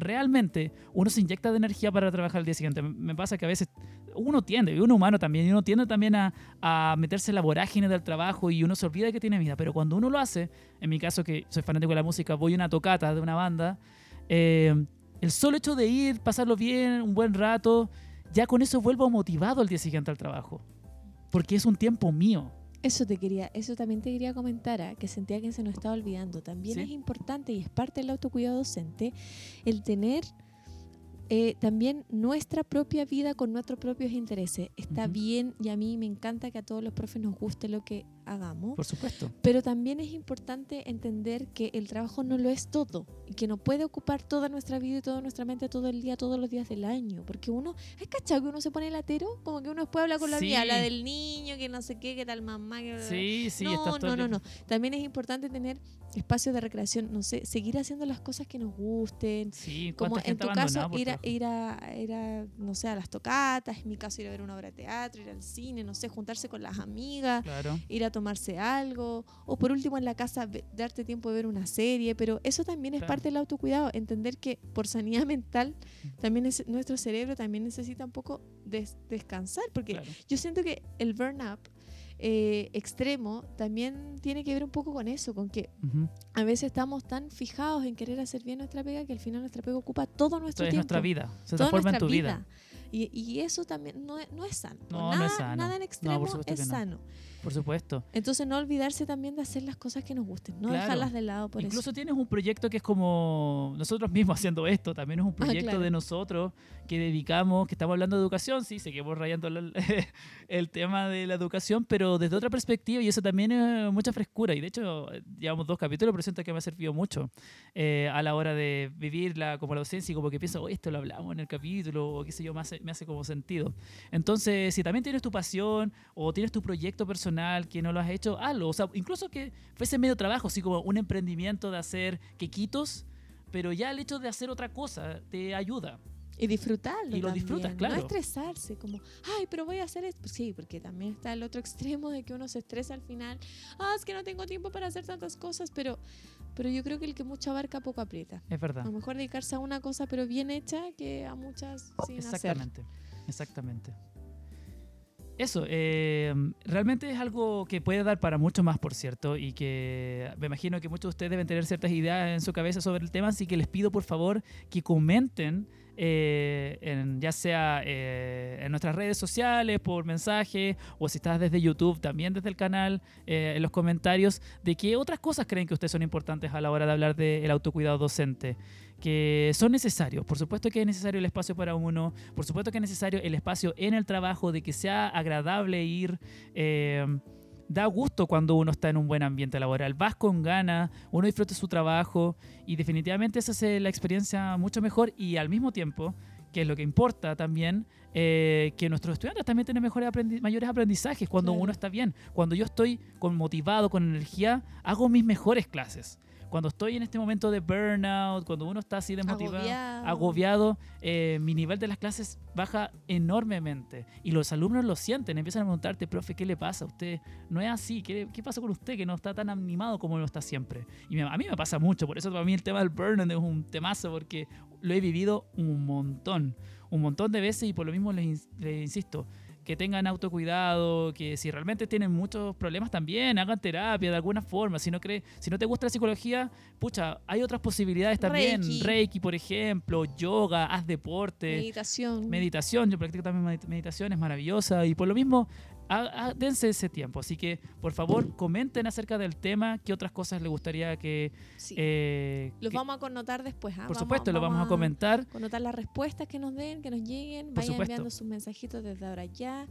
realmente uno se inyecta de energía para trabajar el día siguiente. Me pasa que a veces uno tiende, y uno humano también, y uno tiende también a, a meterse en la vorágine del trabajo y uno se olvida que tiene vida. Pero cuando uno lo hace, en mi caso que soy fanático de la música, voy a una tocata de una banda, eh, el solo hecho de ir, pasarlo bien, un buen rato, ya con eso vuelvo motivado al día siguiente al trabajo. Porque es un tiempo mío.
Eso te quería, eso también te quería comentar, ah, que sentía que se nos estaba olvidando. También
Sí.
es importante y es parte del autocuidado docente el tener eh, también nuestra propia vida con nuestros propios intereses. Está bien y a mí me encanta que a todos los profes nos guste lo que hagamos,
Por supuesto.
pero también es importante entender que el trabajo no lo es todo y que no puede ocupar toda nuestra vida y toda nuestra mente todo el día, todos los días del año. Porque uno, ¿has cachado que uno se pone latero? Como que uno después habla con la
Sí.
mía, habla del niño, que no sé qué, que tal mamá, que...
Sí, sí,
no, no, no, no. También es importante tener espacios de recreación, no sé, seguir haciendo las cosas que nos gusten.
Sí,
Como
¿cuánta
en tu caso, ir a, ir, a, ir a, no sé, a las tocatas, en mi caso ir a ver una obra de teatro, ir al cine, no sé, juntarse con las amigas,
Claro.
ir a tomarse algo, o por último en la casa darte tiempo de ver una serie, pero eso también es
Claro.
parte del autocuidado, entender que por sanidad (laughs) mental también es, nuestro cerebro también necesita un poco des- descansar, porque
claro.
yo siento que el burnout eh, extremo también tiene que ver un poco con eso, con que a veces estamos tan fijados en querer hacer bien nuestra pega que al final nuestra pega ocupa todo nuestro
Esto es
tiempo.
nuestra vida. Se transforma en tu vida.
Y, y eso también no es, no es sano.
No,
nada,
no es sano.
Nada en extremo es sano.
Por supuesto.
Entonces no olvidarse también de hacer las cosas que nos gusten, no
Claro.
dejarlas de lado por
Incluso
eso.
tienes un proyecto que es como nosotros mismos haciendo esto, también es un proyecto
Ah, claro.
de nosotros que dedicamos, que estamos hablando de educación, sí, seguimos rayando el, el tema de la educación, pero desde otra perspectiva y eso también es mucha frescura y de hecho llevamos dos capítulos, pero siento que me ha servido mucho eh, a la hora de vivirla como la docencia y como que pienso, oye, esto lo hablamos en el capítulo o qué sé yo, me hace, me hace como sentido. Entonces, si también tienes tu pasión o tienes tu proyecto personal que no lo has hecho, hazlo. O sea, incluso que fuese medio trabajo, así como un emprendimiento de hacer quequitos, pero ya el hecho de hacer otra cosa te ayuda.
Y disfrutarlo.
Y lo
también,
disfrutas, claro.
No estresarse, como, ay, pero voy a hacer esto. Pues sí, porque también está el otro extremo de que uno se estresa al final. Ah, es que no tengo tiempo para hacer tantas cosas, pero, pero yo creo que el que mucho abarca poco aprieta.
Es
A
verdad.
lo mejor dedicarse a una cosa, pero bien hecha, que a muchas sin hacer.
Exactamente, exactamente. Eso, eh, realmente es algo que puede dar para mucho más, por cierto, y que me imagino que muchos de ustedes deben tener ciertas ideas en su cabeza sobre el tema, así que les pido por favor que comenten, eh, en, ya sea eh, en nuestras redes sociales, por mensaje, o si estás desde YouTube, también desde el canal, eh, en los comentarios, de qué otras cosas creen que ustedes son importantes a la hora de hablar del autocuidado docente que son necesarios. Por supuesto que es necesario el espacio para uno, por supuesto que es necesario el espacio en el trabajo, de que sea agradable ir. eh, da gusto cuando uno está en un buen ambiente laboral. Vas con ganas, uno disfruta su trabajo y definitivamente eso hace la experiencia mucho mejor y al mismo tiempo, que es lo que importa también, eh, que nuestros estudiantes también tienen mejores aprendi- mayores aprendizajes cuando
Claro.
uno está bien. Cuando yo estoy con motivado, con energía, hago mis mejores clases. Cuando estoy en este momento de burnout, cuando uno está así desmotivado,
Agobiado.
agobiado, eh, mi nivel de las clases baja enormemente. Y los alumnos lo sienten, empiezan a preguntarte, profe, ¿qué le pasa a usted? No es así, ¿qué, qué pasa con usted que no está tan animado como lo está siempre? Y me- a mí me pasa mucho, por eso para mí el tema del burnout es un temazo, porque lo he vivido un montón, un montón de veces y por lo mismo les insisto, que tengan autocuidado, que si realmente tienen muchos problemas también, hagan terapia de alguna forma. Si no, cree, si no te gusta la psicología, pucha, hay otras posibilidades también.
Reiki.
Reiki, por ejemplo, yoga, haz deporte,
Meditación.
meditación. Yo practico también medit- meditación, es maravillosa. Y por lo mismo, ha- ha- dense ese tiempo. Así que, por favor, comenten acerca del tema, qué otras cosas les gustaría que...
Sí.
eh,
Los
que-
vamos a connotar después. ¿ah?
por
Vamos-
supuesto, lo vamos a comentar.
Connotar las respuestas que nos den, que nos lleguen.
Por
Vayan
supuesto.
enviando sus mensajitos desde ahora ya.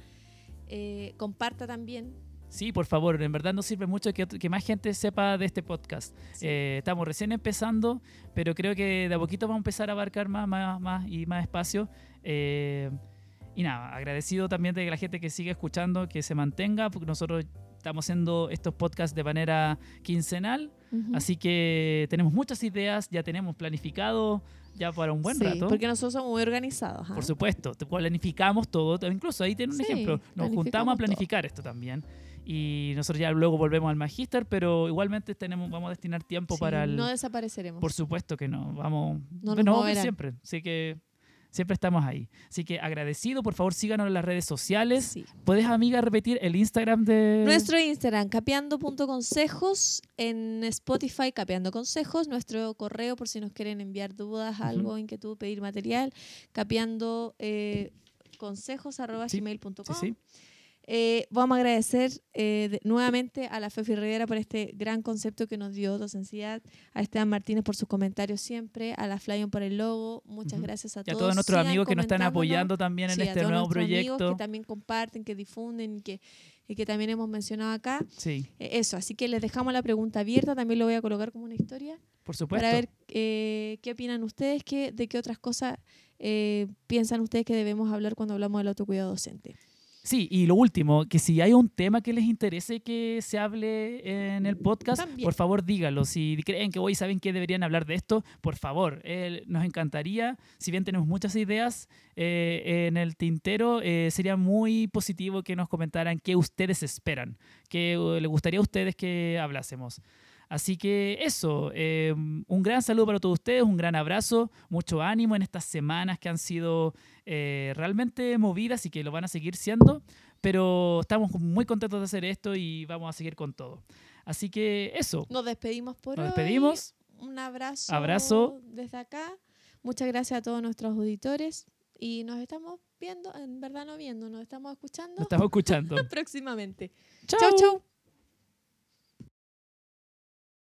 Eh, comparta también.
Sí, por favor, en verdad nos sirve mucho que, que más gente sepa de este podcast.
Sí.
Eh, estamos recién empezando, pero creo que de a poquito vamos a empezar a abarcar más, más, más y más espacio. Eh, y nada, agradecido también de la gente que sigue escuchando, que se mantenga, porque nosotros estamos haciendo estos podcasts de manera quincenal,
Ujú.
así que tenemos muchas ideas, ya tenemos planificado ya para un buen
Sí,
rato.
Porque nosotros somos muy organizados. ¿ah?
Por supuesto, planificamos todo. Incluso ahí tiene un
Sí,
ejemplo. Nos juntamos a
todo.
planificar esto también. Y nosotros ya luego volvemos al magíster, pero igualmente tenemos, vamos a destinar tiempo
Sí,
para el.
No desapareceremos.
por supuesto que no. Vamos.
No nos
bueno, vamos siempre. Así que siempre estamos ahí. Así que agradecido, por favor, síganos en las redes sociales.
Sí.
¿Puedes, amiga, repetir el Instagram de.
Nuestro Instagram, capeando.consejos. En Spotify, capeando consejos. Nuestro correo, por si nos quieren enviar dudas,
Ujú.
algo, inquietud, pedir material. Capeando eh, consejos arroba
Sí,
gmail.com.
Sí, sí.
Eh, vamos a agradecer eh, de- nuevamente a la Fefi Rivera por este gran concepto que nos dio docencia, a Esteban Martínez por sus comentarios siempre, a la Flyon por el logo. Muchas gracias a
Y a
todos.
todos nuestros amigos que nos están apoyando también en
Sí, a
este
todos
nuevo
amigos
proyecto.
que también comparten, que difunden y que, y que también hemos mencionado acá.
Sí,
Eh, Eso, así que les dejamos la pregunta abierta, también lo voy a colocar como una historia,
por supuesto.
para ver eh, qué opinan ustedes, qué, de qué otras cosas eh, piensan ustedes que debemos hablar cuando hablamos del autocuidado docente.
Sí, y lo último, que si hay un tema que les interese que se hable en el podcast,
También.
por favor dígalo. Si creen que hoy saben que deberían hablar de esto, por favor, eh, nos encantaría. Si bien tenemos muchas ideas eh, en el tintero, eh, sería muy positivo que nos comentaran qué ustedes esperan, qué les gustaría a ustedes que hablásemos. Así que eso, eh, un gran saludo para todos ustedes, un gran abrazo, mucho ánimo en estas semanas que han sido eh, realmente movidas y que lo van a seguir siendo, pero estamos muy contentos de hacer esto y vamos a seguir con todo. Así que eso,
Nos despedimos por
nos
hoy.
despedimos.
Un abrazo,
Abrazo.
desde acá. Muchas gracias a todos nuestros auditores y nos estamos viendo, en verdad no viendo, nos estamos escuchando
Nos estamos escuchando. (laughs)
próximamente.
Chao.
chau. chau.